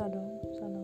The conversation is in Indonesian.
bisa dong